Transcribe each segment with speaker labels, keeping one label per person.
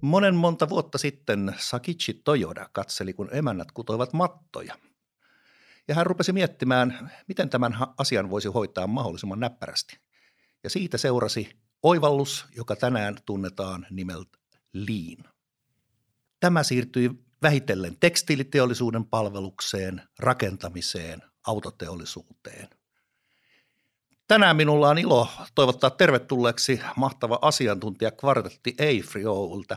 Speaker 1: Monen monta vuotta sitten Sakichi Toyoda katseli, kun emännät kutoivat mattoja. Ja hän rupesi miettimään, miten tämän asian voisi hoitaa mahdollisimman näppärästi. Ja siitä seurasi oivallus, joka tänään tunnetaan nimeltä Lean. Tämä siirtyi vähitellen tekstiiliteollisuuden palvelukseen, rakentamiseen, autoteollisuuteen. Tänään minulla on ilo toivottaa tervetulleeksi mahtava asiantuntija kvartetti Eifri Oulta.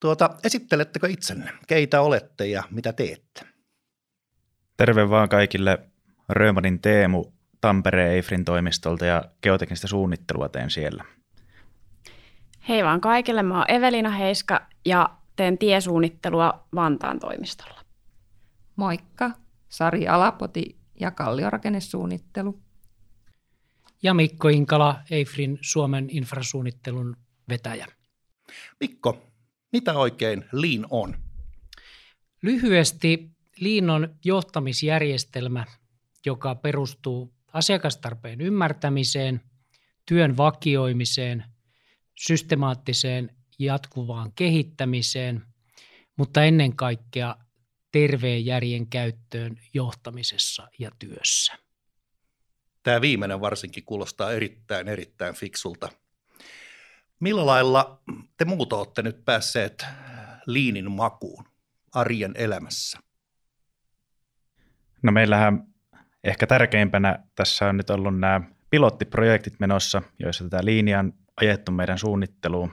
Speaker 1: Tuota, esittelettekö itsenne? Keitä olette ja mitä teette?
Speaker 2: Terve vaan kaikille. Röömanin Teemu Tampereen Eifrin toimistolta ja geoteknistä suunnittelua teen siellä.
Speaker 3: Hei vaan kaikille, mä oon Evelina Heiska ja teen tiesuunnittelua Vantaan toimistolla.
Speaker 4: Moikka, Sari Alapoti ja kalliorakennesuunnittelu.
Speaker 5: Ja Mikko Inkala, Eifrin Suomen infrasuunnittelun vetäjä.
Speaker 1: Mikko, mitä oikein Lean on?
Speaker 5: Lyhyesti Lean on johtamisjärjestelmä, joka perustuu asiakastarpeen ymmärtämiseen, työn vakioimiseen, systemaattiseen jatkuvaan kehittämiseen, mutta ennen kaikkea terveen järjen käyttöön johtamisessa ja työssä.
Speaker 1: Tämä viimeinen varsinkin kuulostaa erittäin, erittäin fiksulta. Millä lailla te muut olette nyt päässeet liinin makuun arjen elämässä?
Speaker 2: No meillähän ehkä tärkeimpänä tässä on nyt ollut nämä pilottiprojektit menossa, joissa tätä liinia on ajettu meidän suunnitteluun.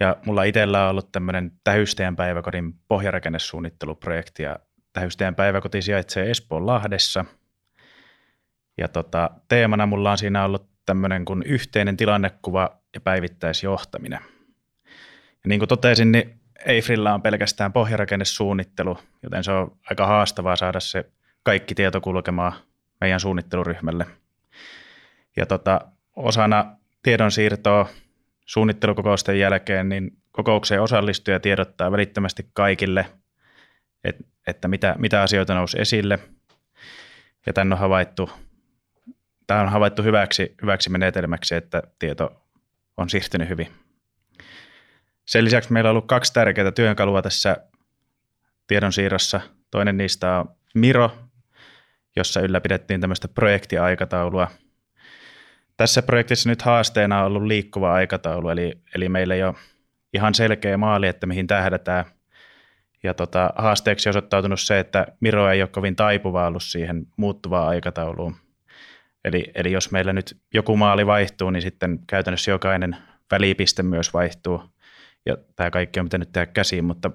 Speaker 2: Ja mulla itsellä on ollut tämmöinen Tähysteen päiväkodin pohjarakennesuunnitteluprojekti ja Tähysteen päiväkoti sijaitsee Espoon Lahdessa. Ja tota, teemana mulla on siinä ollut tämmöinen kuin yhteinen tilannekuva ja päivittäisjohtaminen. Ja niin kuin totesin, niin Eifrillä on pelkästään pohjarakennesuunnittelu, joten se on aika haastavaa saada se kaikki tieto kulkemaan meidän suunnitteluryhmälle. Ja tota, osana tiedonsiirtoa suunnittelukokousten jälkeen, niin kokoukseen osallistuja tiedottaa välittömästi kaikille, että, että mitä, mitä asioita nousi esille. Ja tämän on havaittu, tämä on havaittu hyväksi, hyväksi menetelmäksi, että tieto on siirtynyt hyvin. Sen lisäksi meillä on ollut kaksi tärkeää työkalua tässä tiedonsiirrossa. Toinen niistä on Miro, jossa ylläpidettiin tämmöistä projektiaikataulua – tässä projektissa nyt haasteena on ollut liikkuva aikataulu, eli, eli meillä ei ole ihan selkeä maali, että mihin tähdätään. Ja tota, haasteeksi osoittautunut se, että Miro ei ole kovin taipuva ollut siihen muuttuvaan aikatauluun. Eli, eli jos meillä nyt joku maali vaihtuu, niin sitten käytännössä jokainen välipiste myös vaihtuu. Ja tämä kaikki on pitänyt tehdä käsiin, mutta,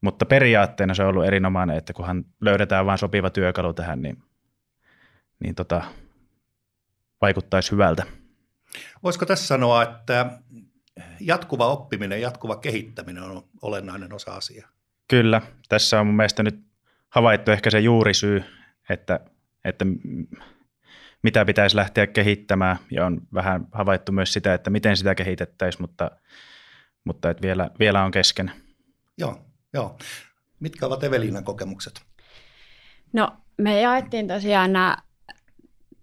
Speaker 2: mutta periaatteena se on ollut erinomainen, että kunhan löydetään vain sopiva työkalu tähän, niin, niin tota, vaikuttaisi hyvältä.
Speaker 1: Voisiko tässä sanoa, että jatkuva oppiminen, jatkuva kehittäminen on olennainen osa asiaa?
Speaker 2: Kyllä. Tässä on mun mielestä nyt havaittu ehkä se juurisyy, että, että mitä pitäisi lähteä kehittämään ja on vähän havaittu myös sitä, että miten sitä kehitettäisiin, mutta, mutta että vielä, vielä on kesken.
Speaker 1: Joo, joo. Mitkä ovat Evelinan kokemukset?
Speaker 3: No me jaettiin tosiaan nämä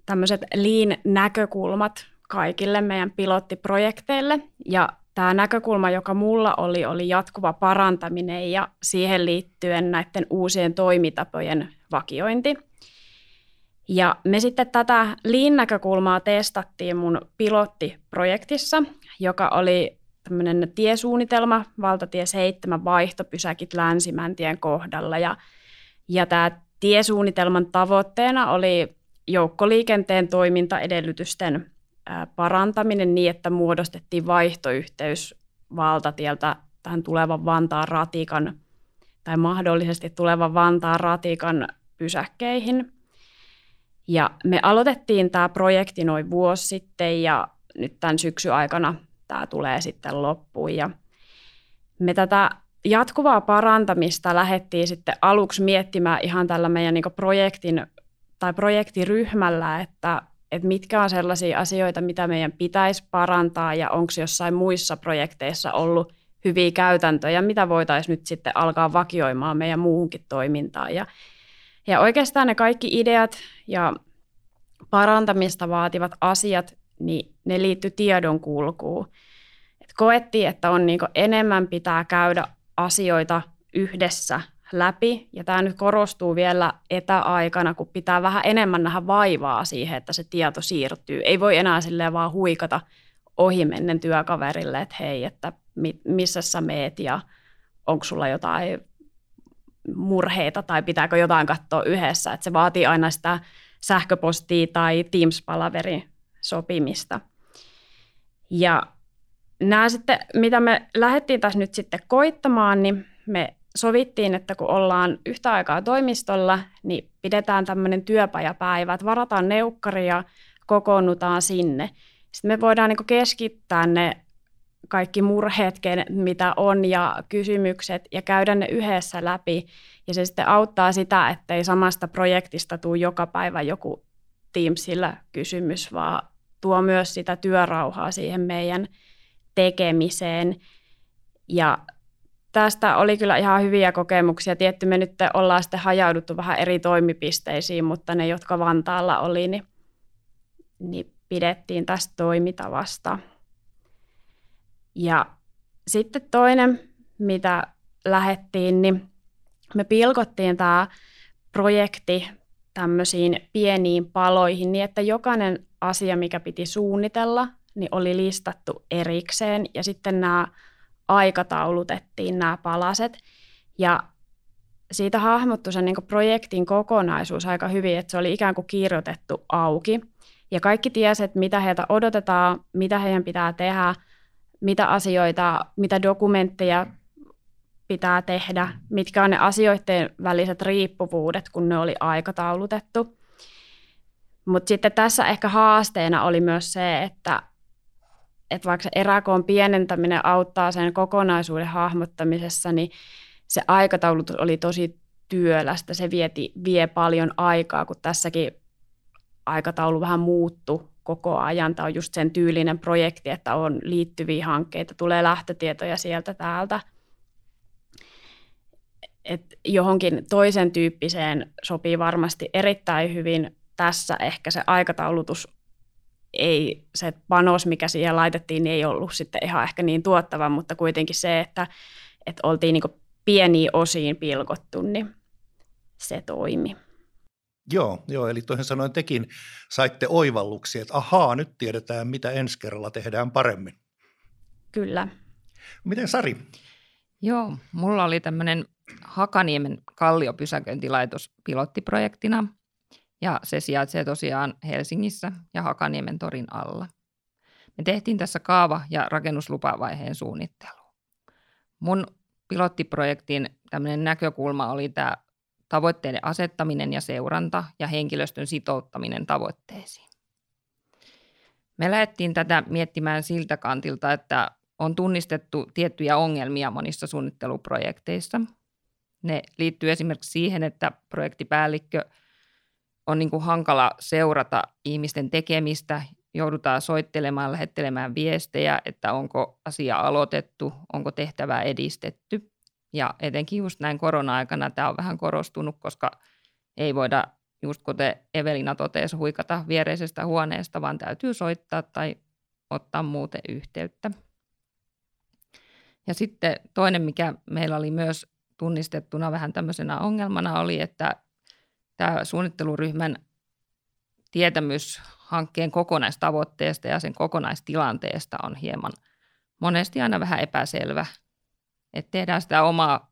Speaker 3: tämmöiset lean-näkökulmat kaikille meidän pilottiprojekteille. Ja tämä näkökulma, joka mulla oli, oli jatkuva parantaminen ja siihen liittyen näiden uusien toimitapojen vakiointi. Ja me sitten tätä lean-näkökulmaa testattiin mun pilottiprojektissa, joka oli tämmöinen tiesuunnitelma, valtatie 7 vaihtopysäkit Länsimäntien kohdalla. Ja, ja tämä tiesuunnitelman tavoitteena oli joukkoliikenteen toimintaedellytysten parantaminen niin, että muodostettiin vaihtoyhteys valtatieltä tähän tulevan Vantaan ratikan tai mahdollisesti tulevan Vantaan ratikan pysäkkeihin. Ja me aloitettiin tämä projekti noin vuosi sitten ja nyt tämän syksyn aikana tämä tulee sitten loppuun. Ja me tätä jatkuvaa parantamista lähdettiin sitten aluksi miettimään ihan tällä meidän niin projektin tai projektiryhmällä, että, että mitkä on sellaisia asioita, mitä meidän pitäisi parantaa ja onko jossain muissa projekteissa ollut hyviä käytäntöjä, mitä voitaisiin nyt sitten alkaa vakioimaan meidän muuhunkin toimintaan. Ja, ja oikeastaan ne kaikki ideat ja parantamista vaativat asiat, niin ne liittyy tiedonkulkuun. Et koettiin, että on niin enemmän pitää käydä asioita yhdessä läpi. Ja tämä nyt korostuu vielä etäaikana, kun pitää vähän enemmän nähdä vaivaa siihen, että se tieto siirtyy. Ei voi enää silleen vaan huikata ohimennen työkaverille, että hei, että missä sä meet ja onko sulla jotain murheita tai pitääkö jotain katsoa yhdessä. Että se vaatii aina sitä sähköpostia tai Teams-palaverin sopimista. Ja nämä sitten, mitä me lähdettiin tässä nyt sitten koittamaan, niin me sovittiin, että kun ollaan yhtä aikaa toimistolla, niin pidetään tämmöinen työpajapäivä, että varataan neukkari ja kokoonnutaan sinne. Sitten me voidaan niin keskittää ne kaikki murheet, mitä on ja kysymykset ja käydä ne yhdessä läpi. Ja se sitten auttaa sitä, että ei samasta projektista tule joka päivä joku Teamsillä kysymys, vaan tuo myös sitä työrauhaa siihen meidän tekemiseen. Ja tästä oli kyllä ihan hyviä kokemuksia. Tietty me nyt ollaan sitten hajauduttu vähän eri toimipisteisiin, mutta ne, jotka Vantaalla oli, niin, niin pidettiin tästä toimitavasta. Ja sitten toinen, mitä lähettiin, niin me pilkottiin tämä projekti tämmöisiin pieniin paloihin niin, että jokainen asia, mikä piti suunnitella, niin oli listattu erikseen ja sitten nämä aikataulutettiin nämä palaset. Ja siitä hahmottui sen niin projektin kokonaisuus aika hyvin, että se oli ikään kuin kirjoitettu auki. Ja kaikki tiesivät, että mitä heiltä odotetaan, mitä heidän pitää tehdä, mitä asioita, mitä dokumentteja pitää tehdä, mitkä on ne asioiden väliset riippuvuudet, kun ne oli aikataulutettu. Mutta sitten tässä ehkä haasteena oli myös se, että, että vaikka se eräkoon pienentäminen auttaa sen kokonaisuuden hahmottamisessa, niin se aikataulu oli tosi työlästä. Se vieti, vie paljon aikaa, kun tässäkin aikataulu vähän muuttu koko ajan. Tämä on just sen tyylinen projekti, että on liittyviä hankkeita, tulee lähtötietoja sieltä täältä. Et johonkin toisen tyyppiseen sopii varmasti erittäin hyvin tässä ehkä se aikataulutus ei, se panos, mikä siihen laitettiin, niin ei ollut sitten ihan ehkä niin tuottava, mutta kuitenkin se, että, että oltiin niin pieniin osiin pilkottu, niin se toimi.
Speaker 1: Joo, joo, eli toisin sanoen tekin saitte oivalluksia, että ahaa, nyt tiedetään, mitä ensi kerralla tehdään paremmin.
Speaker 3: Kyllä.
Speaker 1: Miten Sari?
Speaker 4: Joo, mulla oli tämmöinen Hakaniemen kalliopysäköintilaitos pilottiprojektina ja se sijaitsee tosiaan Helsingissä ja Hakaniemen torin alla. Me tehtiin tässä kaava- ja rakennuslupavaiheen suunnittelu. Mun pilottiprojektin tämmöinen näkökulma oli tämä tavoitteiden asettaminen ja seuranta ja henkilöstön sitouttaminen tavoitteisiin. Me lähdettiin tätä miettimään siltä kantilta, että on tunnistettu tiettyjä ongelmia monissa suunnitteluprojekteissa. Ne liittyy esimerkiksi siihen, että projektipäällikkö on niin kuin hankala seurata ihmisten tekemistä, joudutaan soittelemaan, lähettelemään viestejä, että onko asia aloitettu, onko tehtävää edistetty. Ja etenkin just näin korona-aikana tämä on vähän korostunut, koska ei voida, just kuten Evelina totesi, huikata viereisestä huoneesta, vaan täytyy soittaa tai ottaa muuten yhteyttä. Ja sitten toinen, mikä meillä oli myös tunnistettuna vähän tämmöisenä ongelmana oli, että tämä suunnitteluryhmän tietämys hankkeen kokonaistavoitteesta ja sen kokonaistilanteesta on hieman monesti aina vähän epäselvä että tehdään sitä omaa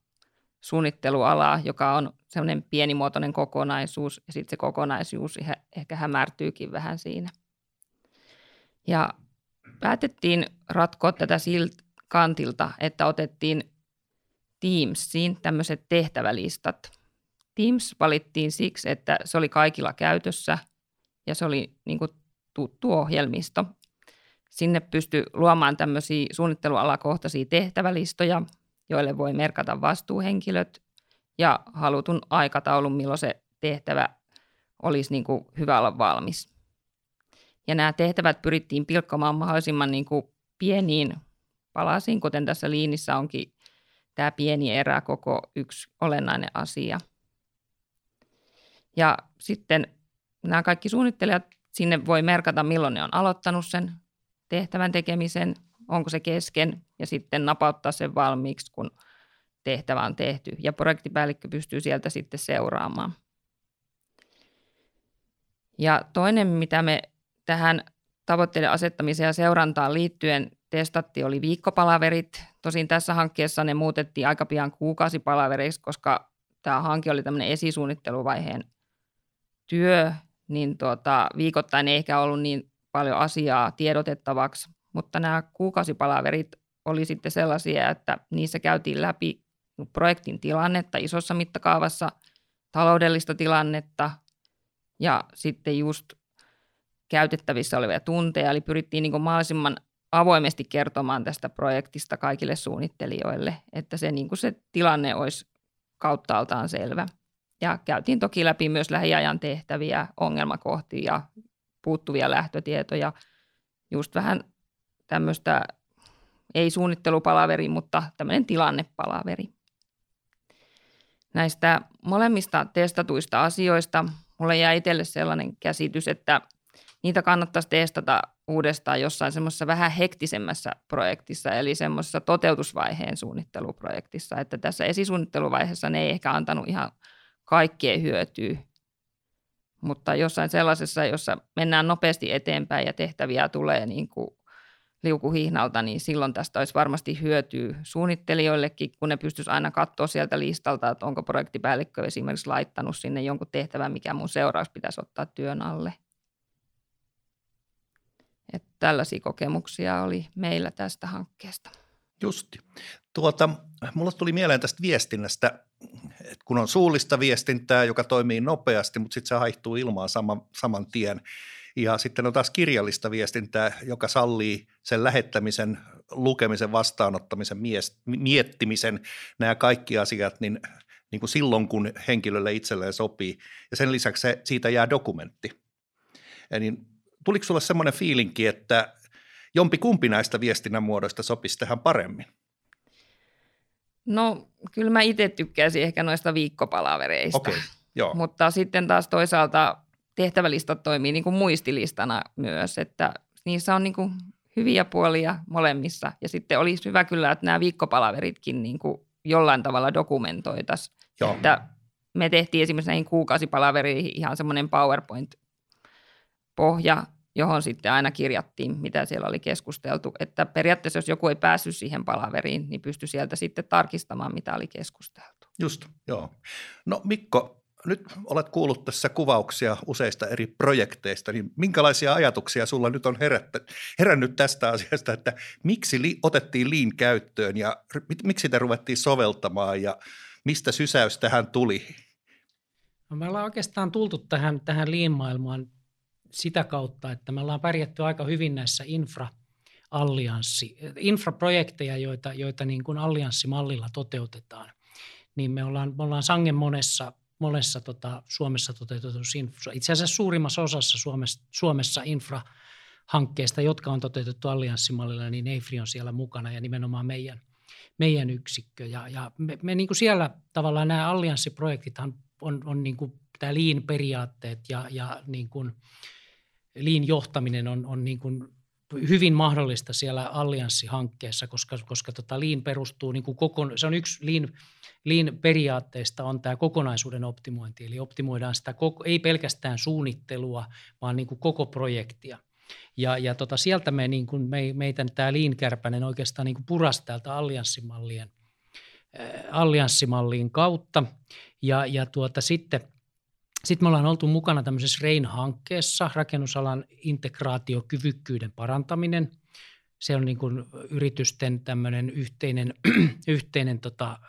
Speaker 4: suunnittelualaa, joka on semmoinen pienimuotoinen kokonaisuus, ja sitten se kokonaisuus ehkä hämärtyykin vähän siinä. Ja päätettiin ratkoa tätä siltä kantilta, että otettiin Teamsiin tämmöiset tehtävälistat. Teams valittiin siksi, että se oli kaikilla käytössä ja se oli niin kuin tuttu ohjelmisto. Sinne pystyi luomaan tämmöisiä suunnittelualakohtaisia tehtävälistoja, joille voi merkata vastuuhenkilöt ja halutun aikataulun, milloin se tehtävä olisi niin kuin hyvä olla valmis. Ja nämä tehtävät pyrittiin pilkkomaan mahdollisimman niin kuin pieniin palasiin, kuten tässä liinissä onkin tämä pieni erä koko yksi olennainen asia. Ja sitten nämä kaikki suunnittelijat sinne voi merkata, milloin ne on aloittanut sen tehtävän tekemisen, onko se kesken ja sitten napauttaa sen valmiiksi, kun tehtävä on tehty. Ja projektipäällikkö pystyy sieltä sitten seuraamaan. Ja toinen, mitä me tähän tavoitteiden asettamiseen ja seurantaan liittyen testattiin, oli viikkopalaverit. Tosin tässä hankkeessa ne muutettiin aika pian kuukausipalavereiksi, koska tämä hanke oli tämmöinen esisuunnitteluvaiheen työ, niin tuota, viikoittain ei ehkä ollut niin paljon asiaa tiedotettavaksi, mutta nämä kuukausipalaverit oli sitten sellaisia, että niissä käytiin läpi projektin tilannetta isossa mittakaavassa, taloudellista tilannetta ja sitten just käytettävissä olevia tunteja, eli pyrittiin niin mahdollisimman avoimesti kertomaan tästä projektista kaikille suunnittelijoille, että se, niin se tilanne olisi kauttaaltaan selvä. Ja käytiin toki läpi myös lähiajan tehtäviä, ongelmakohtia puuttuvia lähtötietoja, just vähän tämmöistä ei suunnittelupalaveri, mutta tämmöinen tilannepalaveri. Näistä molemmista testatuista asioista mulle jäi itselle sellainen käsitys, että niitä kannattaisi testata uudestaan jossain semmoisessa vähän hektisemmässä projektissa, eli semmoisessa toteutusvaiheen suunnitteluprojektissa, että tässä esisuunnitteluvaiheessa ne ei ehkä antanut ihan kaikkea hyötyä, mutta jossain sellaisessa, jossa mennään nopeasti eteenpäin ja tehtäviä tulee niin kuin liukuhihnalta, niin silloin tästä olisi varmasti hyötyä suunnittelijoillekin, kun ne pystyisi aina katsoa sieltä listalta, että onko projektipäällikkö esimerkiksi laittanut sinne jonkun tehtävän, mikä mun seuraus pitäisi ottaa työn alle. Että tällaisia kokemuksia oli meillä tästä hankkeesta.
Speaker 1: Justi. Tuota, mulla tuli mieleen tästä viestinnästä, että kun on suullista viestintää, joka toimii nopeasti, mutta sitten se haihtuu ilmaan saman, saman tien. Ja sitten on taas kirjallista viestintää, joka sallii sen lähettämisen, lukemisen, vastaanottamisen, mies, miettimisen, nämä kaikki asiat, niin, niin kuin silloin, kun henkilölle itselleen sopii. Ja sen lisäksi se, siitä jää dokumentti. Eli tuliko sulle semmoinen fiilinki, että jompi kumpi näistä viestinnän muodoista sopisi tähän paremmin?
Speaker 4: No kyllä mä itse tykkäisin ehkä noista viikkopalavereista.
Speaker 1: Okay, joo.
Speaker 4: Mutta sitten taas toisaalta tehtävälistat toimii niin kuin muistilistana myös, että niissä on niin kuin hyviä puolia molemmissa. Ja sitten olisi hyvä kyllä, että nämä viikkopalaveritkin niin kuin jollain tavalla dokumentoitaisiin. Että me tehtiin esimerkiksi näihin kuukausipalaveriin ihan semmoinen PowerPoint-pohja, johon sitten aina kirjattiin, mitä siellä oli keskusteltu. Että periaatteessa, jos joku ei päässyt siihen palaveriin, niin pystyi sieltä sitten tarkistamaan, mitä oli keskusteltu.
Speaker 1: Just, joo. No Mikko, nyt olet kuullut tässä kuvauksia useista eri projekteista, niin minkälaisia ajatuksia sulla nyt on herättä, herännyt tästä asiasta, että miksi li, otettiin liin käyttöön ja miksi sitä ruvettiin soveltamaan ja mistä sysäys tähän tuli?
Speaker 5: No me ollaan oikeastaan tultu tähän, tähän liin-maailmaan sitä kautta, että me ollaan pärjätty aika hyvin näissä infra allianssi, infraprojekteja, joita, joita niin kuin allianssimallilla toteutetaan, niin me ollaan, me ollaan sangen monessa monessa tota, Suomessa toteutetussa infra, itse asiassa suurimmassa osassa Suomessa, Suomessa infrahankkeista, jotka on toteutettu allianssimallilla, niin EIFRI on siellä mukana ja nimenomaan meidän, meidän yksikkö. Ja, ja me, me niin kuin siellä tavallaan nämä allianssiprojektithan on, on niin kuin tämä Lean-periaatteet ja, ja niin kuin Lean-johtaminen on, on niin kuin hyvin mahdollista siellä allianssihankkeessa, koska, koska tota Lean perustuu, niin kuin koko, se on yksi Lean, Lean periaatteista on tämä kokonaisuuden optimointi, eli optimoidaan sitä koko, ei pelkästään suunnittelua, vaan niin kuin koko projektia. Ja, ja tota, sieltä me, niin kuin me, meitä tämä Lean-kärpänen oikeastaan niin kuin purasi täältä allianssimallien, äh, allianssimallien kautta. Ja, ja tuota, sitten – sitten me ollaan oltu mukana tämmöisessä REIN-hankkeessa, rakennusalan integraatiokyvykkyyden parantaminen. Se on niin kuin yritysten tämmöinen yhteinen, yhteinen tota,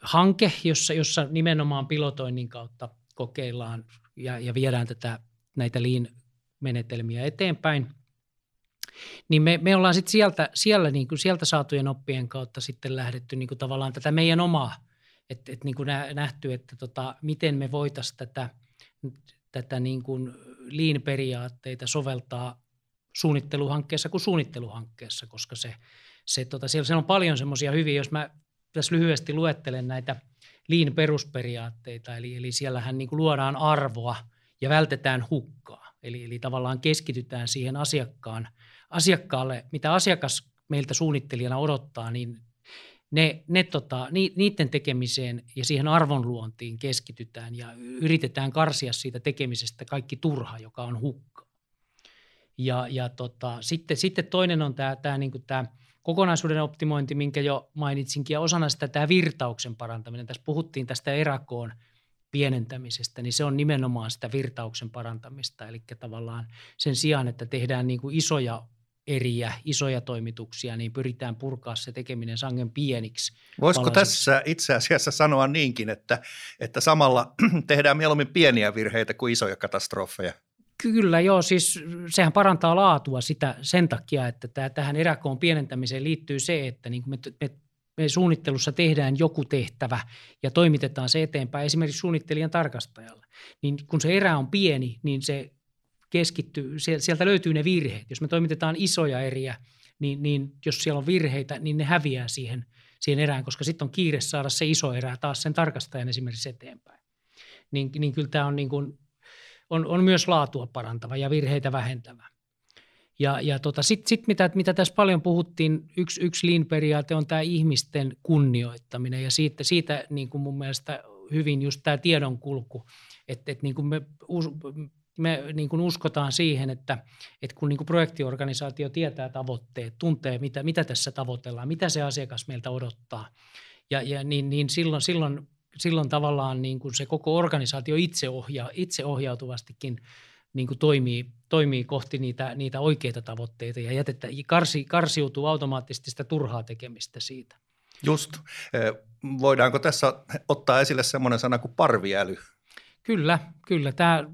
Speaker 5: hanke, jossa, jossa nimenomaan pilotoinnin kautta kokeillaan ja, ja viedään tätä, näitä lean-menetelmiä eteenpäin. Niin me, me ollaan sitten sieltä, siellä, niin kuin sieltä saatujen oppien kautta sitten lähdetty niin kuin tavallaan tätä meidän omaa että et niin kuin nähty, että tota, miten me voitaisiin tätä, tätä niin kuin lean-periaatteita soveltaa suunnitteluhankkeessa kuin suunnitteluhankkeessa, koska se, se tota, siellä, siellä on paljon semmoisia hyviä, jos mä tässä lyhyesti luettelen näitä lean perusperiaatteita, eli, eli siellähän niin kuin luodaan arvoa ja vältetään hukkaa. Eli, eli tavallaan keskitytään siihen asiakkaan, asiakkaalle, mitä asiakas meiltä suunnittelijana odottaa, niin ne, ne tota, ni, niiden tekemiseen ja siihen arvonluontiin keskitytään ja yritetään karsia siitä tekemisestä kaikki turha, joka on hukka. Ja, ja tota, sitten, sitten toinen on tämä, tämä, niin tämä kokonaisuuden optimointi, minkä jo mainitsinkin, ja osana sitä tämä virtauksen parantaminen. Tässä puhuttiin tästä erakoon pienentämisestä, niin se on nimenomaan sitä virtauksen parantamista. Eli tavallaan sen sijaan, että tehdään niin kuin isoja eriä, isoja toimituksia, niin pyritään purkaa se tekeminen sangen pieniksi.
Speaker 1: Voisiko palasiksi. tässä itse asiassa sanoa niinkin, että, että samalla tehdään mieluummin pieniä virheitä kuin isoja katastrofeja?
Speaker 5: Kyllä joo, siis sehän parantaa laatua sitä sen takia, että tähän eräkoon pienentämiseen liittyy se, että niin me, me, me suunnittelussa tehdään joku tehtävä ja toimitetaan se eteenpäin esimerkiksi suunnittelijan tarkastajalle. Niin kun se erä on pieni, niin se keskittyy, sieltä löytyy ne virheet. Jos me toimitetaan isoja eriä, niin, niin jos siellä on virheitä, niin ne häviää siihen, siihen erään, koska sitten on kiire saada se iso erä taas sen tarkastajan esimerkiksi eteenpäin. Niin, niin kyllä tämä on, niin kuin, on, on myös laatua parantava ja virheitä vähentävä. Ja, ja tota, sitten sit mitä, mitä tässä paljon puhuttiin, yksi, yksi lean-periaate on tämä ihmisten kunnioittaminen ja siitä, siitä niin kuin mun mielestä hyvin just tämä tiedonkulku, että, että niin me me niin kuin uskotaan siihen, että, että kun niin kuin projektiorganisaatio tietää tavoitteet, tuntee mitä, mitä tässä tavoitellaan, mitä se asiakas meiltä odottaa, ja, ja niin, niin silloin, silloin, silloin tavallaan niin kuin se koko organisaatio itse, ohjaa, itse ohjautuvastikin niin kuin toimii, toimii kohti niitä, niitä oikeita tavoitteita ja jätettä, karsi, karsiutuu automaattisesti sitä turhaa tekemistä siitä.
Speaker 1: Just. Voidaanko tässä ottaa esille semmoinen sana kuin parviäly?
Speaker 5: Kyllä, kyllä. Tämä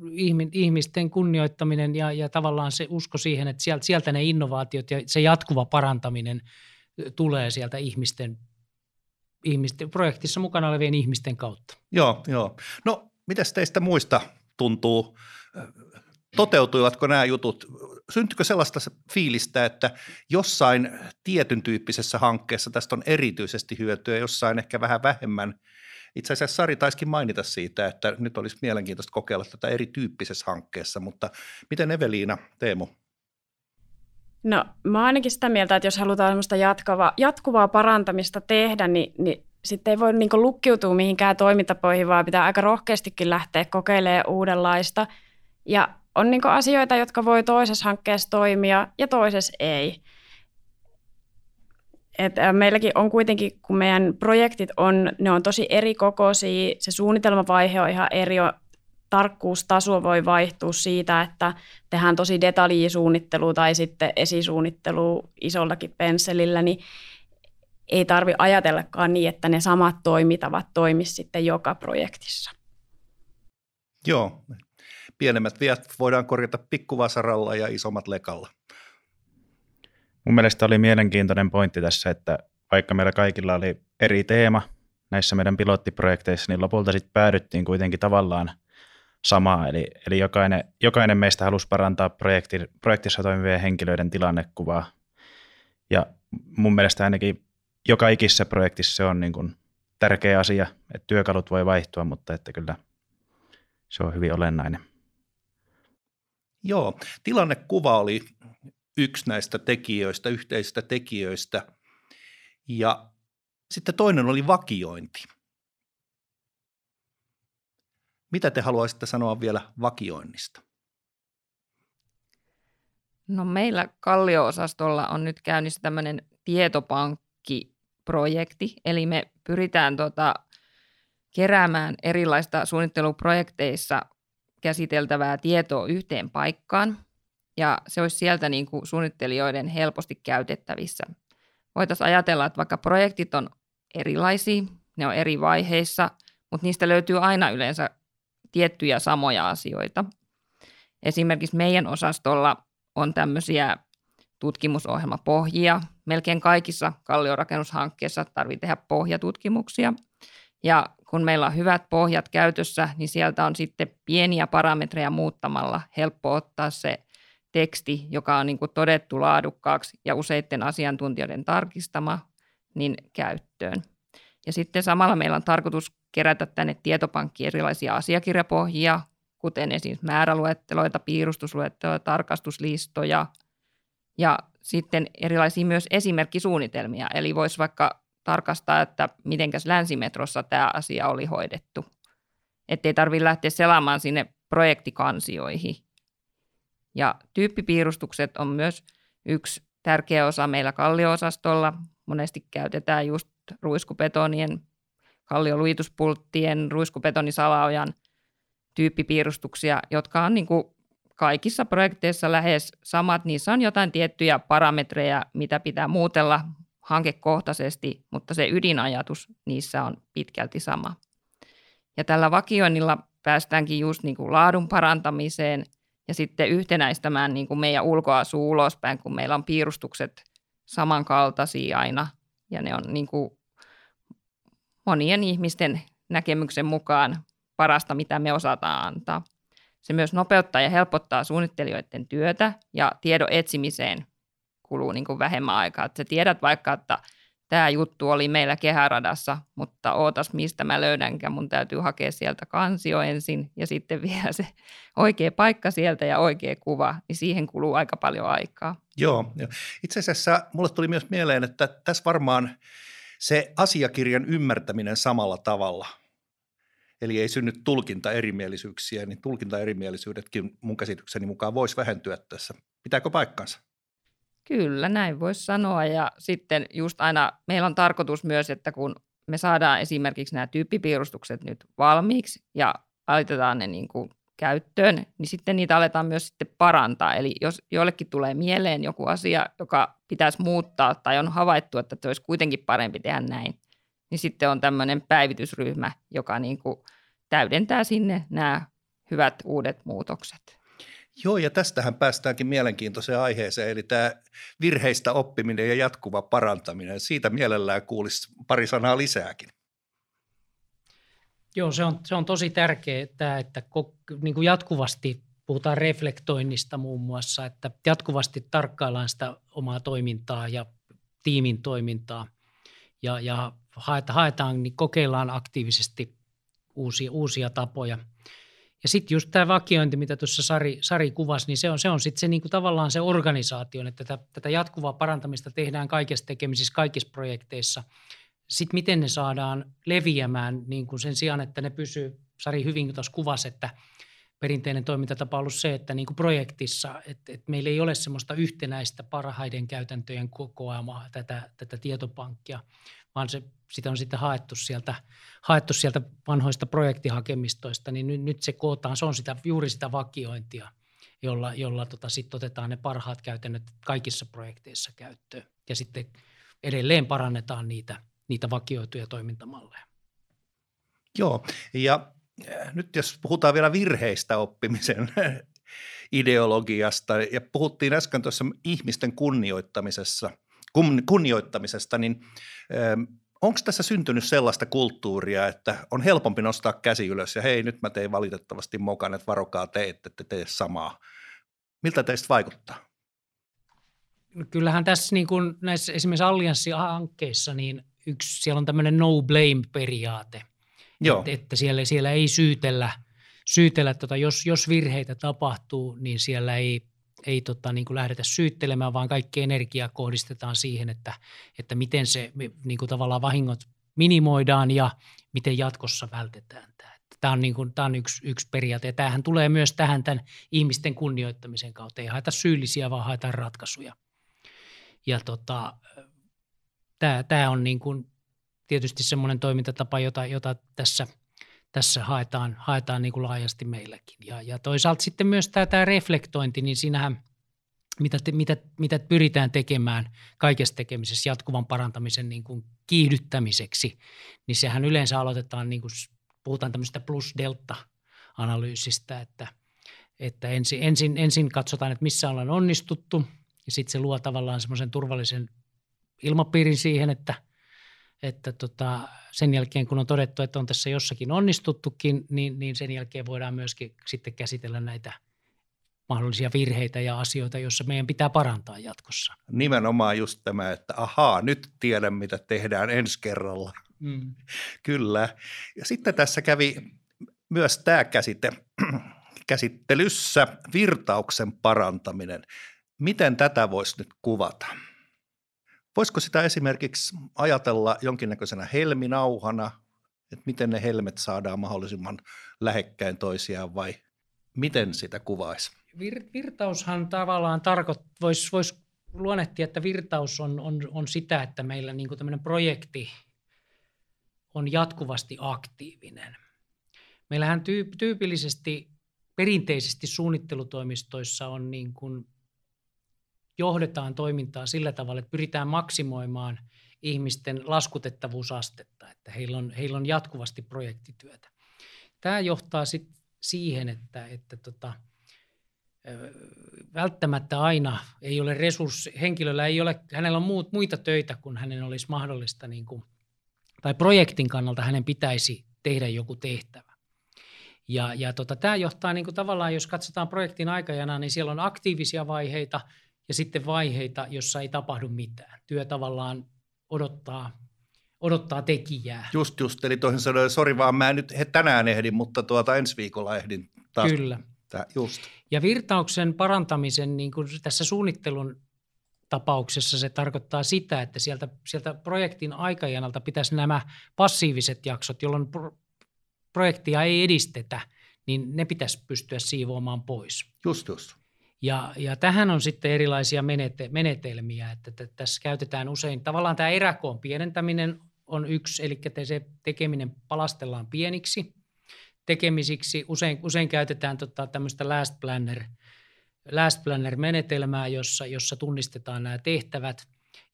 Speaker 5: ihmisten kunnioittaminen ja, ja tavallaan se usko siihen, että sieltä, sieltä ne innovaatiot ja se jatkuva parantaminen tulee sieltä ihmisten, ihmisten projektissa mukana olevien ihmisten kautta.
Speaker 1: Joo, joo. No, mitäs teistä muista tuntuu? Toteutuivatko nämä jutut? Syntyykö sellaista fiilistä, että jossain tietyn tyyppisessä hankkeessa tästä on erityisesti hyötyä, jossain ehkä vähän vähemmän – itse asiassa Sari taiskin mainita siitä, että nyt olisi mielenkiintoista kokeilla tätä erityyppisessä hankkeessa, mutta miten Eveliina, Teemu?
Speaker 3: No mä oon ainakin sitä mieltä, että jos halutaan jatkuvaa, jatkuvaa parantamista tehdä, niin, niin sitten ei voi niin lukkiutua mihinkään toimintapoihin, vaan pitää aika rohkeastikin lähteä kokeilemaan uudenlaista. Ja on niin asioita, jotka voi toisessa hankkeessa toimia ja toisessa ei. Et meilläkin on kuitenkin, kun meidän projektit on, ne on tosi eri kokoisia, se suunnitelmavaihe on ihan eri, tarkkuustaso voi vaihtua siitä, että tehdään tosi detaljisuunnittelu tai sitten esisuunnittelu isollakin pensselillä, niin ei tarvi ajatellakaan niin, että ne samat toimitavat toimisi sitten joka projektissa.
Speaker 1: Joo, pienemmät viat voidaan korjata pikkuvasaralla ja isommat lekalla.
Speaker 2: Mun mielestä oli mielenkiintoinen pointti tässä, että vaikka meillä kaikilla oli eri teema näissä meidän pilottiprojekteissa, niin lopulta sitten päädyttiin kuitenkin tavallaan samaa. Eli, eli jokainen, jokainen meistä halusi parantaa projekti, projektissa toimivien henkilöiden tilannekuvaa. Ja mun mielestä ainakin joka ikisessä projektissa se on niin kuin tärkeä asia, että työkalut voi vaihtua, mutta että kyllä se on hyvin olennainen.
Speaker 1: Joo, tilannekuva oli yksi näistä tekijöistä, yhteisistä tekijöistä. Ja sitten toinen oli vakiointi. Mitä te haluaisitte sanoa vielä vakioinnista?
Speaker 4: No meillä Kallio-osastolla on nyt käynnissä tämmöinen tietopankkiprojekti, eli me pyritään tota, keräämään erilaista suunnitteluprojekteissa käsiteltävää tietoa yhteen paikkaan – ja se olisi sieltä niin kuin suunnittelijoiden helposti käytettävissä. Voitaisiin ajatella, että vaikka projektit on erilaisia, ne on eri vaiheissa, mutta niistä löytyy aina yleensä tiettyjä samoja asioita. Esimerkiksi meidän osastolla on tämmöisiä tutkimusohjelmapohjia. Melkein kaikissa kalliorakennushankkeissa tarvitsee tehdä pohjatutkimuksia. Ja kun meillä on hyvät pohjat käytössä, niin sieltä on sitten pieniä parametreja muuttamalla helppo ottaa se teksti, joka on niin kuin todettu laadukkaaksi ja useiden asiantuntijoiden tarkistama, niin käyttöön. Ja sitten samalla meillä on tarkoitus kerätä tänne tietopankkiin erilaisia asiakirjapohjia, kuten esimerkiksi määräluetteloita, piirustusluetteloita, tarkastuslistoja ja sitten erilaisia myös esimerkkisuunnitelmia. Eli voisi vaikka tarkastaa, että mitenkäs länsimetrossa tämä asia oli hoidettu. Että ei tarvitse lähteä selaamaan sinne projektikansioihin. Ja tyyppipiirustukset on myös yksi tärkeä osa meillä kallioosastolla. Monesti käytetään just ruiskubetonien, kallioluituspulttien, ruiskubetonisalaojan tyyppipiirustuksia, jotka on niin kuin kaikissa projekteissa lähes samat. Niissä on jotain tiettyjä parametreja, mitä pitää muutella hankekohtaisesti, mutta se ydinajatus niissä on pitkälti sama. Ja tällä vakioinnilla päästäänkin just niin kuin laadun parantamiseen ja sitten yhtenäistämään niin kuin meidän ulkoasu ulospäin, kun meillä on piirustukset samankaltaisia aina ja ne on niin kuin monien ihmisten näkemyksen mukaan parasta, mitä me osataan antaa. Se myös nopeuttaa ja helpottaa suunnittelijoiden työtä ja tiedon etsimiseen kuluu niin kuin vähemmän aikaa. Että sä tiedät vaikka, että tämä juttu oli meillä kehäradassa, mutta ootas mistä mä löydänkään, mun täytyy hakea sieltä kansio ensin ja sitten vielä se oikea paikka sieltä ja oikea kuva, niin siihen kuluu aika paljon aikaa.
Speaker 1: Joo, itse asiassa mulle tuli myös mieleen, että tässä varmaan se asiakirjan ymmärtäminen samalla tavalla – eli ei synny tulkintaerimielisyyksiä, niin tulkintaerimielisyydetkin mun käsitykseni mukaan voisi vähentyä tässä. Pitääkö paikkansa?
Speaker 4: Kyllä, näin voisi sanoa. Ja sitten just aina meillä on tarkoitus myös, että kun me saadaan esimerkiksi nämä tyyppipiirustukset nyt valmiiksi ja laitetaan ne niin kuin käyttöön, niin sitten niitä aletaan myös sitten parantaa. Eli jos jollekin tulee mieleen joku asia, joka pitäisi muuttaa tai on havaittu, että se olisi kuitenkin parempi tehdä näin, niin sitten on tämmöinen päivitysryhmä, joka niin kuin täydentää sinne nämä hyvät uudet muutokset.
Speaker 1: Joo, ja tästähän päästäänkin mielenkiintoiseen aiheeseen, eli tämä virheistä oppiminen ja jatkuva parantaminen. Siitä mielellään kuulisi pari sanaa lisääkin.
Speaker 5: Joo, se on, se on tosi tärkeää, että niin kuin jatkuvasti puhutaan reflektoinnista muun muassa, että jatkuvasti tarkkaillaan sitä omaa toimintaa ja tiimin toimintaa ja, ja haetaan, niin kokeillaan aktiivisesti uusia, uusia tapoja. Ja sitten just tämä vakiointi, mitä tuossa Sari, Sari kuvasi, niin se on, se on sitten se niinku tavallaan se organisaatio, että tätä, tätä jatkuvaa parantamista tehdään kaikessa tekemisissä, kaikissa projekteissa. Sitten miten ne saadaan leviämään niin kuin sen sijaan, että ne pysyy, Sari hyvin tuossa kuvasi, että perinteinen toimintatapa on ollut se, että niin kuin projektissa, että, että meillä ei ole semmoista yhtenäistä parhaiden käytäntöjen kokoamaa tätä, tätä tietopankkia, vaan se, sitä on sitten haettu sieltä, haettu sieltä vanhoista projektihakemistoista, niin nyt, nyt se kootaan, se on sitä, juuri sitä vakiointia, jolla, jolla tota, sitten otetaan ne parhaat käytännöt kaikissa projekteissa käyttöön ja sitten edelleen parannetaan niitä, niitä vakioituja toimintamalleja.
Speaker 1: Joo, ja äh, nyt jos puhutaan vielä virheistä oppimisen ideologiasta, ja puhuttiin äsken tuossa ihmisten kunnioittamisessa – kunnioittamisesta, niin ähm, onko tässä syntynyt sellaista kulttuuria, että on helpompi nostaa käsi ylös ja hei, nyt mä tein valitettavasti mokan, että varokaa te, että te tee samaa. Miltä teistä vaikuttaa?
Speaker 5: No kyllähän tässä niin kuin näissä esimerkiksi allianssihankkeissa, niin yksi, siellä on tämmöinen no blame-periaate, Joo. Että, että siellä, siellä ei syytellä, syytellä tota, jos, jos virheitä tapahtuu, niin siellä ei ei tota, niin kuin lähdetä syyttelemään, vaan kaikki energia kohdistetaan siihen, että, että miten se niin kuin tavallaan vahingot minimoidaan ja miten jatkossa vältetään tämä. Tämä on, niin kuin, tämä on yksi, yksi periaate ja tämähän tulee myös tähän tämän ihmisten kunnioittamisen kautta. Ei haeta syyllisiä, vaan haetaan ratkaisuja. Ja tota, tämä, tämä on niin kuin tietysti semmoinen toimintatapa, jota, jota tässä – tässä haetaan, haetaan niin kuin laajasti meilläkin. Ja, ja toisaalta sitten myös tämä, tämä reflektointi, niin siinähän mitä, te, mitä, mitä pyritään tekemään kaikessa tekemisessä jatkuvan parantamisen niin kuin kiihdyttämiseksi, niin sehän yleensä aloitetaan, niin kuin puhutaan tämmöistä plus-delta-analyysistä, että, että ensin, ensin, ensin katsotaan, että missä ollaan onnistuttu, ja sitten se luo tavallaan semmoisen turvallisen ilmapiirin siihen, että – että tota, sen jälkeen kun on todettu, että on tässä jossakin onnistuttukin, niin, niin sen jälkeen voidaan myöskin sitten käsitellä näitä mahdollisia virheitä ja asioita, joissa meidän pitää parantaa jatkossa.
Speaker 1: Nimenomaan just tämä, että ahaa, nyt tiedän mitä tehdään ensi kerralla. Mm. Kyllä. Ja sitten tässä kävi myös tämä käsite, Käsittelyssä virtauksen parantaminen. Miten tätä voisi nyt kuvata? Voisiko sitä esimerkiksi ajatella jonkinnäköisenä helminauhana, että miten ne helmet saadaan mahdollisimman lähekkäin toisiaan vai miten sitä kuvaisi?
Speaker 5: Vir, virtaushan tavallaan tarkoittaa, voisi vois luonnehtia, että virtaus on, on, on sitä, että meillä niin tämmöinen projekti on jatkuvasti aktiivinen. Meillähän tyypillisesti perinteisesti suunnittelutoimistoissa on niin kuin johdetaan toimintaa sillä tavalla, että pyritään maksimoimaan ihmisten laskutettavuusastetta, että heillä on, heillä on jatkuvasti projektityötä. Tämä johtaa sit siihen, että, että tota, välttämättä aina ei ole resurssi, henkilöllä ei ole, hänellä on muut, muita töitä kuin hänen olisi mahdollista, niin kuin, tai projektin kannalta hänen pitäisi tehdä joku tehtävä. Ja, ja tota, tämä johtaa niin kuin tavallaan, jos katsotaan projektin aikajana, niin siellä on aktiivisia vaiheita ja sitten vaiheita, jossa ei tapahdu mitään. Työ tavallaan odottaa, odottaa tekijää.
Speaker 1: Just just, eli toisin sanoen, sori vaan mä en nyt he tänään ehdin, mutta tuota ensi viikolla ehdin taas.
Speaker 5: Kyllä.
Speaker 1: Tää, just.
Speaker 5: Ja virtauksen parantamisen niin kuin tässä suunnittelun tapauksessa se tarkoittaa sitä, että sieltä, sieltä projektin aikajanalta pitäisi nämä passiiviset jaksot, jolloin pro- projektia ei edistetä, niin ne pitäisi pystyä siivoamaan pois.
Speaker 1: Just, just.
Speaker 5: Ja, ja tähän on sitten erilaisia menete, menetelmiä, että, että tässä käytetään usein, tavallaan tämä eräkoon pienentäminen on yksi, eli se tekeminen palastellaan pieniksi tekemisiksi. Usein, usein käytetään tota, tämmöistä last planner, last planner-menetelmää, jossa, jossa tunnistetaan nämä tehtävät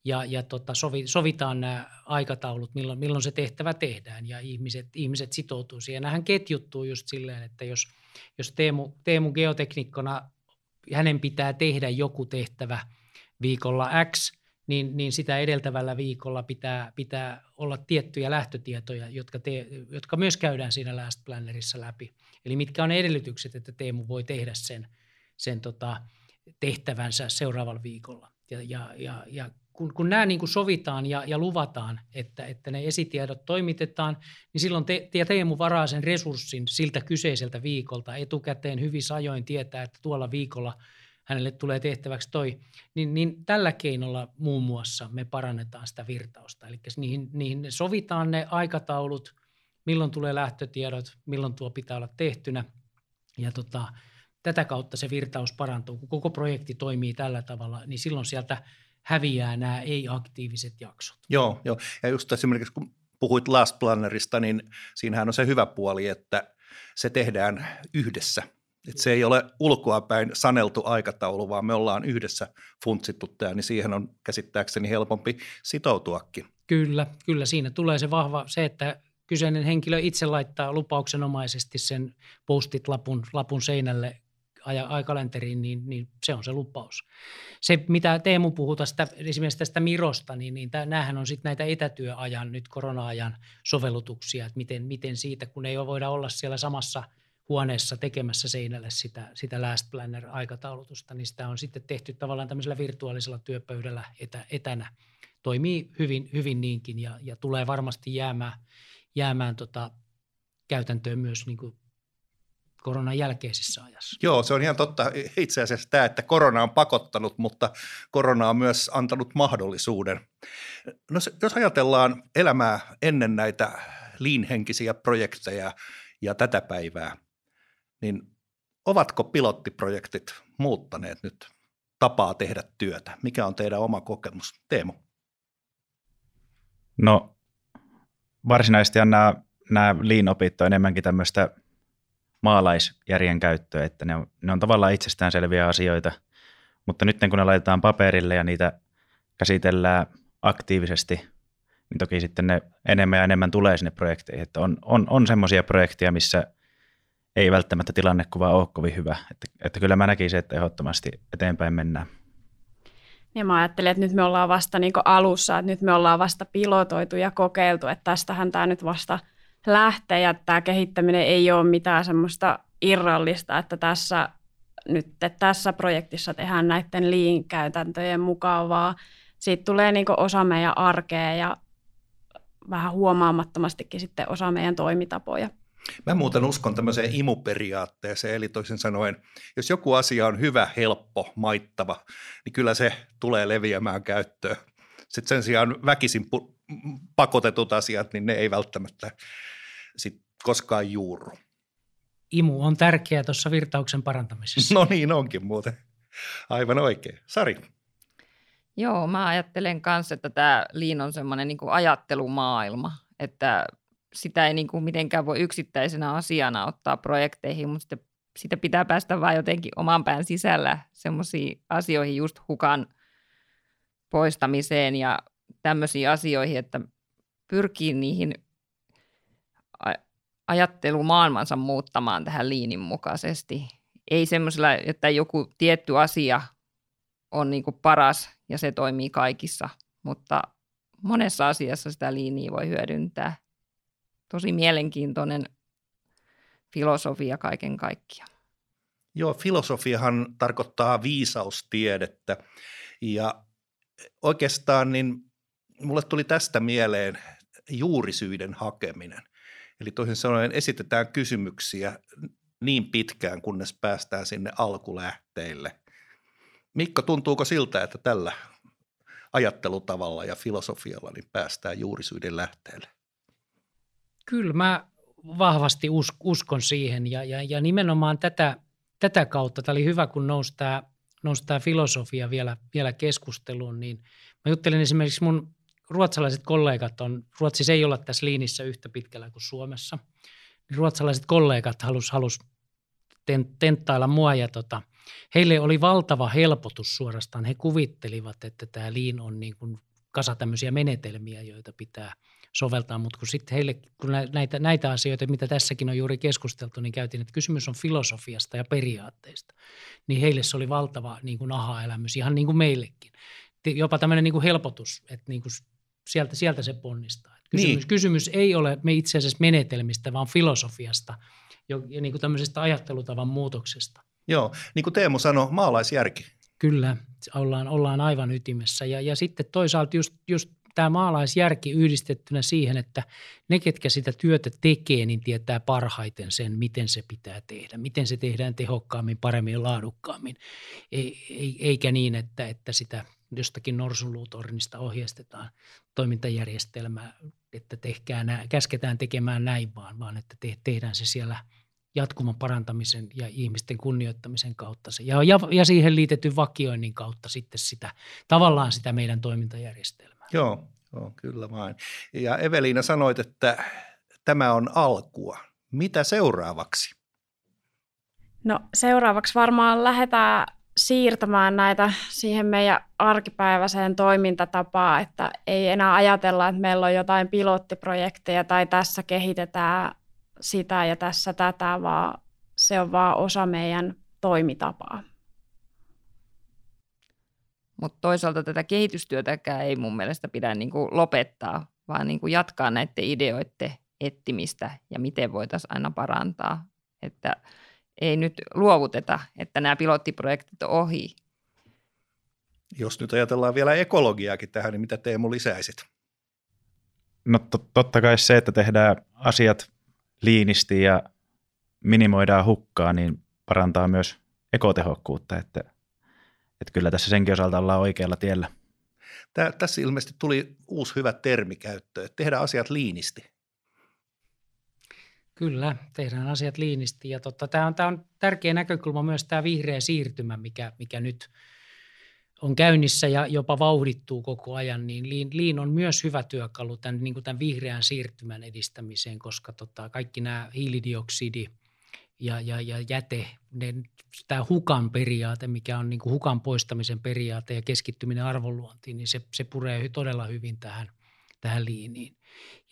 Speaker 5: ja, ja tota, sovi, sovitaan nämä aikataulut, milloin, milloin se tehtävä tehdään ja ihmiset, ihmiset sitoutuu siihen. Nämähän ketjuttuu just silleen, että jos, jos Teemu, Teemu geoteknikkona hänen pitää tehdä joku tehtävä viikolla X, niin, niin sitä edeltävällä viikolla pitää, pitää olla tiettyjä lähtötietoja, jotka, te, jotka myös käydään siinä Last Plannerissa läpi. Eli mitkä on edellytykset, että Teemu voi tehdä sen, sen tota, tehtävänsä seuraavalla viikolla. Ja, ja, ja, ja kun, kun nämä niin kuin sovitaan ja, ja luvataan, että, että ne esitiedot toimitetaan, niin silloin te, te Teemu varaa sen resurssin siltä kyseiseltä viikolta etukäteen hyvin ajoin tietää, että tuolla viikolla hänelle tulee tehtäväksi toi, niin, niin tällä keinolla muun muassa me parannetaan sitä virtausta. Eli niihin, niihin sovitaan ne aikataulut, milloin tulee lähtötiedot, milloin tuo pitää olla tehtynä. Ja tota, tätä kautta se virtaus parantuu. Kun koko projekti toimii tällä tavalla, niin silloin sieltä häviää nämä ei-aktiiviset jaksot.
Speaker 1: Joo, joo. ja just esimerkiksi kun puhuit Last Plannerista, niin siinähän on se hyvä puoli, että se tehdään yhdessä. että se ei ole ulkoapäin saneltu aikataulu, vaan me ollaan yhdessä funtsittu tämä, niin siihen on käsittääkseni helpompi sitoutuakin.
Speaker 5: Kyllä, kyllä. Siinä tulee se vahva, se, että kyseinen henkilö itse laittaa lupauksenomaisesti sen postit-lapun lapun seinälle aikalenteriin, niin, niin se on se lupaus. Se, mitä Teemu puhuu tästä, esimerkiksi tästä Mirosta, niin, niin näähän on sitten näitä etätyöajan, nyt korona-ajan sovellutuksia, että miten, miten siitä, kun ei voida olla siellä samassa huoneessa tekemässä seinälle sitä, sitä last planner-aikataulutusta, niin sitä on sitten tehty tavallaan tämmöisellä virtuaalisella työpöydällä etä, etänä. Toimii hyvin, hyvin niinkin ja, ja tulee varmasti jäämään, jäämään tota, käytäntöön myös niin kuin koronan jälkeisessä ajassa.
Speaker 1: Joo, se on ihan totta. Itse asiassa tämä, että korona on pakottanut, mutta korona on myös antanut mahdollisuuden. No, jos ajatellaan elämää ennen näitä liinhenkisiä projekteja ja tätä päivää, niin ovatko pilottiprojektit muuttaneet nyt tapaa tehdä työtä? Mikä on teidän oma kokemus? Teemu.
Speaker 2: No varsinaisesti nämä, nämä lean-opit on enemmänkin tämmöistä – maalaisjärjen käyttöä, että ne on, ne on tavallaan itsestäänselviä asioita, mutta nyt kun ne laitetaan paperille ja niitä käsitellään aktiivisesti, niin toki sitten ne enemmän ja enemmän tulee sinne projekteihin. Että on, on, on semmoisia projekteja, missä ei välttämättä tilannekuva ole kovin hyvä. Että, että kyllä mä näkisin, että ehdottomasti eteenpäin mennään.
Speaker 3: Ja mä ajattelin, että nyt me ollaan vasta niin alussa, että nyt me ollaan vasta pilotoitu ja kokeiltu, että tästähän tämä nyt vasta – lähteä ja tämä kehittäminen ei ole mitään semmoista irrallista, että tässä nyt että tässä projektissa tehdään näiden liin-käytäntöjen mukaan, vaan siitä tulee niin osa meidän arkea ja vähän huomaamattomastikin sitten osa meidän toimitapoja.
Speaker 1: Mä muuten uskon tämmöiseen imuperiaatteeseen, eli toisin sanoen, jos joku asia on hyvä, helppo, maittava, niin kyllä se tulee leviämään käyttöön. Sitten sen sijaan väkisin pakotetut asiat, niin ne ei välttämättä sit koskaan juurru.
Speaker 5: Imu on tärkeä tuossa virtauksen parantamisessa.
Speaker 1: No niin onkin muuten. Aivan oikein. Sari.
Speaker 4: Joo, mä ajattelen kanssa, että tämä liin on semmoinen niin ajattelumaailma, että sitä ei niin kuin mitenkään voi yksittäisenä asiana ottaa projekteihin, mutta sitä, sitä pitää päästä vain jotenkin oman pään sisällä semmoisiin asioihin, just hukan poistamiseen ja tämmöisiin asioihin, että pyrkii niihin ajattelumaailmansa muuttamaan tähän liinin mukaisesti. Ei semmoisella, että joku tietty asia on niin paras ja se toimii kaikissa, mutta monessa asiassa sitä liiniä voi hyödyntää. Tosi mielenkiintoinen filosofia kaiken kaikkiaan.
Speaker 1: Joo, filosofiahan tarkoittaa viisaustiedettä ja oikeastaan niin mulle tuli tästä mieleen juurisyiden hakeminen. Eli toisin sanoen esitetään kysymyksiä niin pitkään, kunnes päästään sinne alkulähteille. Mikko, tuntuuko siltä, että tällä ajattelutavalla ja filosofialla niin päästään juurisyiden lähteelle?
Speaker 5: Kyllä mä vahvasti uskon siihen ja, ja, ja nimenomaan tätä, tätä kautta, tämä oli hyvä kun nousi tämä, nousi tämä filosofia vielä, vielä keskusteluun, niin mä juttelin esimerkiksi mun ruotsalaiset kollegat on, Ruotsissa ei olla tässä liinissä yhtä pitkällä kuin Suomessa, niin ruotsalaiset kollegat halus, halus tenttailla mua ja tota, heille oli valtava helpotus suorastaan. He kuvittelivat, että tämä liin on niin kuin kasa tämmöisiä menetelmiä, joita pitää soveltaa, mutta kun sitten heille, kun näitä, näitä asioita, mitä tässäkin on juuri keskusteltu, niin käytiin, että kysymys on filosofiasta ja periaatteista, niin heille se oli valtava niin kuin aha-elämys, ihan niin kuin meillekin. Jopa tämmöinen niin kuin helpotus, että niin kuin sieltä, sieltä se ponnistaa. Kysymys, niin. kysymys ei ole me itse asiassa menetelmistä, vaan filosofiasta ja niin kuin tämmöisestä ajattelutavan muutoksesta.
Speaker 1: Joo, niin kuin Teemu sanoi, maalaisjärki.
Speaker 5: Kyllä, ollaan, ollaan aivan ytimessä. Ja, ja sitten toisaalta just, just tämä maalaisjärki yhdistettynä siihen, että ne, ketkä sitä työtä tekee, niin tietää parhaiten sen, miten se pitää tehdä, miten se tehdään tehokkaammin, paremmin ja laadukkaammin, eikä niin, että, että sitä jostakin norsuluutornista ohjeistetaan toimintajärjestelmää, että tehkää nää, käsketään tekemään näin vaan, vaan että te, tehdään se siellä jatkuman parantamisen ja ihmisten kunnioittamisen kautta se, ja, ja, ja siihen liitetyn vakioinnin kautta sitten sitä, tavallaan sitä meidän toimintajärjestelmää.
Speaker 1: Joo, joo kyllä vain. Ja Eveliina sanoit, että tämä on alkua. Mitä seuraavaksi?
Speaker 3: No seuraavaksi varmaan lähdetään siirtämään näitä siihen meidän arkipäiväiseen toimintatapaan, että ei enää ajatella, että meillä on jotain pilottiprojekteja tai tässä kehitetään sitä ja tässä tätä, vaan se on vaan osa meidän toimitapaa.
Speaker 4: Mutta toisaalta tätä kehitystyötäkään ei mun mielestä pidä niin kuin lopettaa, vaan niin kuin jatkaa näiden ideoiden ettimistä ja miten voitaisiin aina parantaa. Että ei nyt luovuteta, että nämä pilottiprojektit on ohi.
Speaker 1: Jos nyt ajatellaan vielä ekologiaakin tähän, niin mitä Teemu lisäisit?
Speaker 2: No totta kai se, että tehdään asiat liinisti ja minimoidaan hukkaa, niin parantaa myös ekotehokkuutta, että, että kyllä tässä senkin osalta ollaan oikealla tiellä.
Speaker 1: Tää, tässä ilmeisesti tuli uusi hyvä termi käyttöön, että tehdään asiat liinisti.
Speaker 5: Kyllä, tehdään asiat liinisti. Ja totta, tämä, on, tämä on tärkeä näkökulma myös tämä vihreä siirtymä, mikä, mikä nyt on käynnissä ja jopa vauhdittuu koko ajan, niin liin, liin on myös hyvä työkalu tämän, niin kuin tämän vihreän siirtymän edistämiseen, koska tota, kaikki nämä hiilidioksidi ja, ja, ja jäte, ne, tämä hukan periaate, mikä on niin kuin hukan poistamisen periaate ja keskittyminen arvonluontiin, niin se, se puree todella hyvin tähän, tähän liiniin.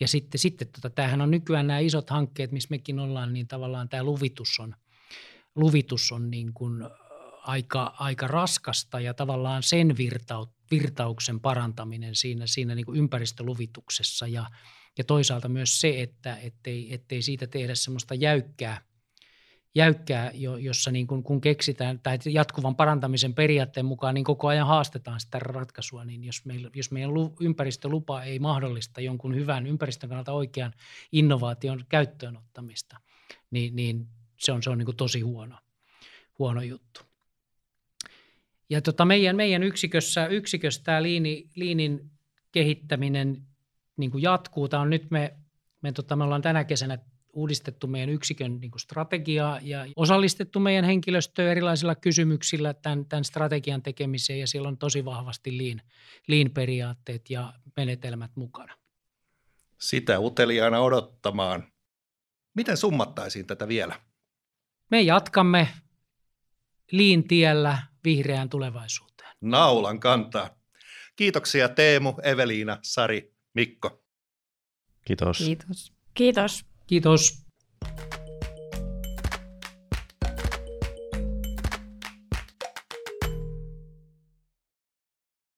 Speaker 5: Ja sitten, sitten tota, tämähän on nykyään nämä isot hankkeet, missä mekin ollaan, niin tavallaan tämä luvitus on, luvitus on niin kuin aika, aika raskasta ja tavallaan sen virtaut, virtauksen parantaminen siinä, siinä niin kuin ympäristöluvituksessa. Ja, ja toisaalta myös se, että ettei, ettei siitä tehdä semmoista jäykkää, jäykkää, jossa niin kun, kun keksitään tai jatkuvan parantamisen periaatteen mukaan niin koko ajan haastetaan sitä ratkaisua, niin jos, meillä, jos meidän ympäristölupa ei mahdollista jonkun hyvän ympäristön kannalta oikean innovaation käyttöönottamista, niin, niin se on, se on niin tosi huono, huono juttu. Ja tota meidän, meidän yksikössä, yksikössä tämä liini, liinin kehittäminen niin jatkuu. Tämä on nyt me, me, tota, me ollaan tänä kesänä uudistettu meidän yksikön niin kuin strategiaa ja osallistettu meidän henkilöstöä erilaisilla kysymyksillä tämän, tämän strategian tekemiseen ja siellä on tosi vahvasti lean, lean-periaatteet ja menetelmät mukana.
Speaker 1: Sitä uteliaana odottamaan. Miten summattaisiin tätä vielä?
Speaker 5: Me jatkamme liin tiellä vihreään tulevaisuuteen.
Speaker 1: Naulan kantaa. Kiitoksia Teemu, Eveliina, Sari, Mikko.
Speaker 2: Kiitos.
Speaker 4: Kiitos.
Speaker 3: Kiitos.
Speaker 5: Kiitos.